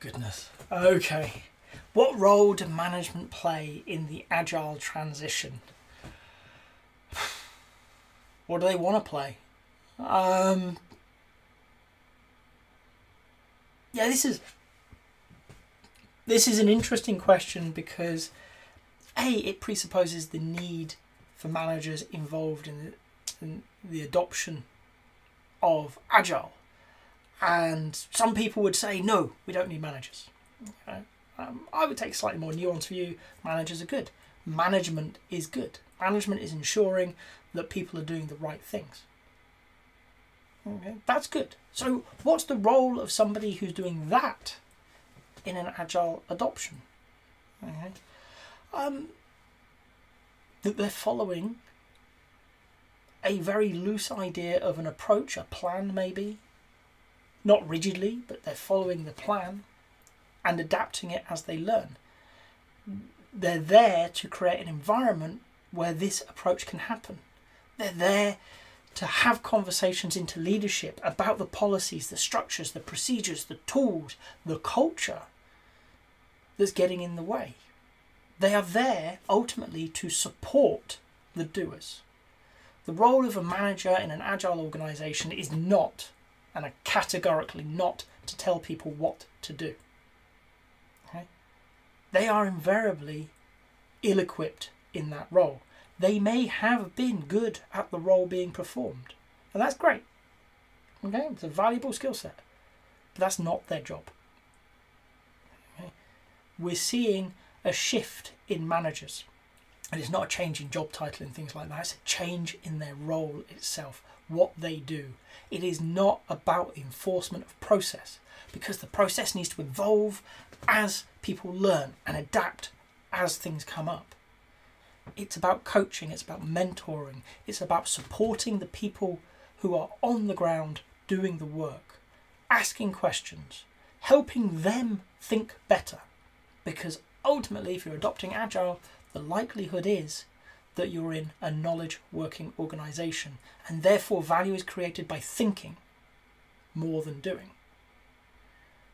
goodness. Okay. What role do management play in the agile transition? What do they want to play? Um, yeah, this is this is an interesting question because a it presupposes the need for managers involved in the, in the adoption of agile, and some people would say no, we don't need managers. Um, I would take a slightly more nuanced view. Managers are good. Management is good. Management is ensuring that people are doing the right things. Okay, that's good. So, what's the role of somebody who's doing that in an agile adoption? Okay. Um, that they're following a very loose idea of an approach, a plan, maybe. Not rigidly, but they're following the plan and adapting it as they learn. They're there to create an environment where this approach can happen. They're there to have conversations into leadership about the policies, the structures, the procedures, the tools, the culture that's getting in the way. They are there ultimately to support the doers. The role of a manager in an agile organization is not, and are categorically not, to tell people what to do. Okay? They are invariably ill equipped in that role they may have been good at the role being performed. And that's great. Okay, it's a valuable skill set. But that's not their job. Okay? We're seeing a shift in managers. And it's not a change in job title and things like that, it's a change in their role itself, what they do. It is not about enforcement of process because the process needs to evolve as people learn and adapt as things come up it's about coaching, it's about mentoring, it's about supporting the people who are on the ground doing the work, asking questions, helping them think better. Because ultimately, if you're adopting Agile, the likelihood is that you're in a knowledge working organization, and therefore value is created by thinking more than doing.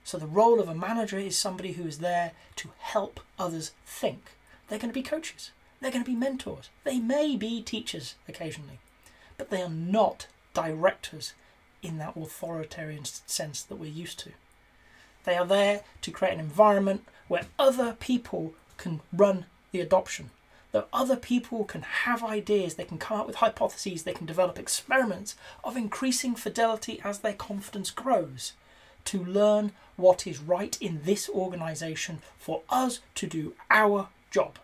So, the role of a manager is somebody who is there to help others think. They're going to be coaches. They're going to be mentors. They may be teachers occasionally, but they are not directors in that authoritarian sense that we're used to. They are there to create an environment where other people can run the adoption, that other people can have ideas, they can come up with hypotheses, they can develop experiments of increasing fidelity as their confidence grows to learn what is right in this organization for us to do our job.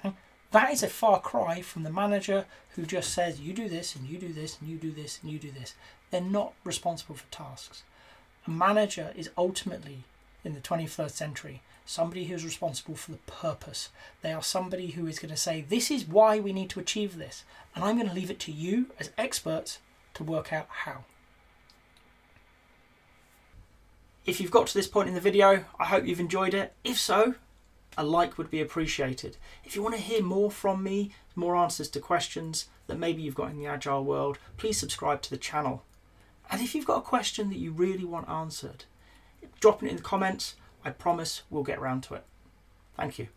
Hmm? That is a far cry from the manager who just says, you do this and you do this and you do this and you do this. They're not responsible for tasks. A manager is ultimately, in the 21st century, somebody who's responsible for the purpose. They are somebody who is going to say, this is why we need to achieve this. And I'm going to leave it to you as experts to work out how. If you've got to this point in the video, I hope you've enjoyed it. If so, a like would be appreciated. If you want to hear more from me, more answers to questions that maybe you've got in the agile world, please subscribe to the channel. And if you've got a question that you really want answered, drop it in the comments. I promise we'll get around to it. Thank you.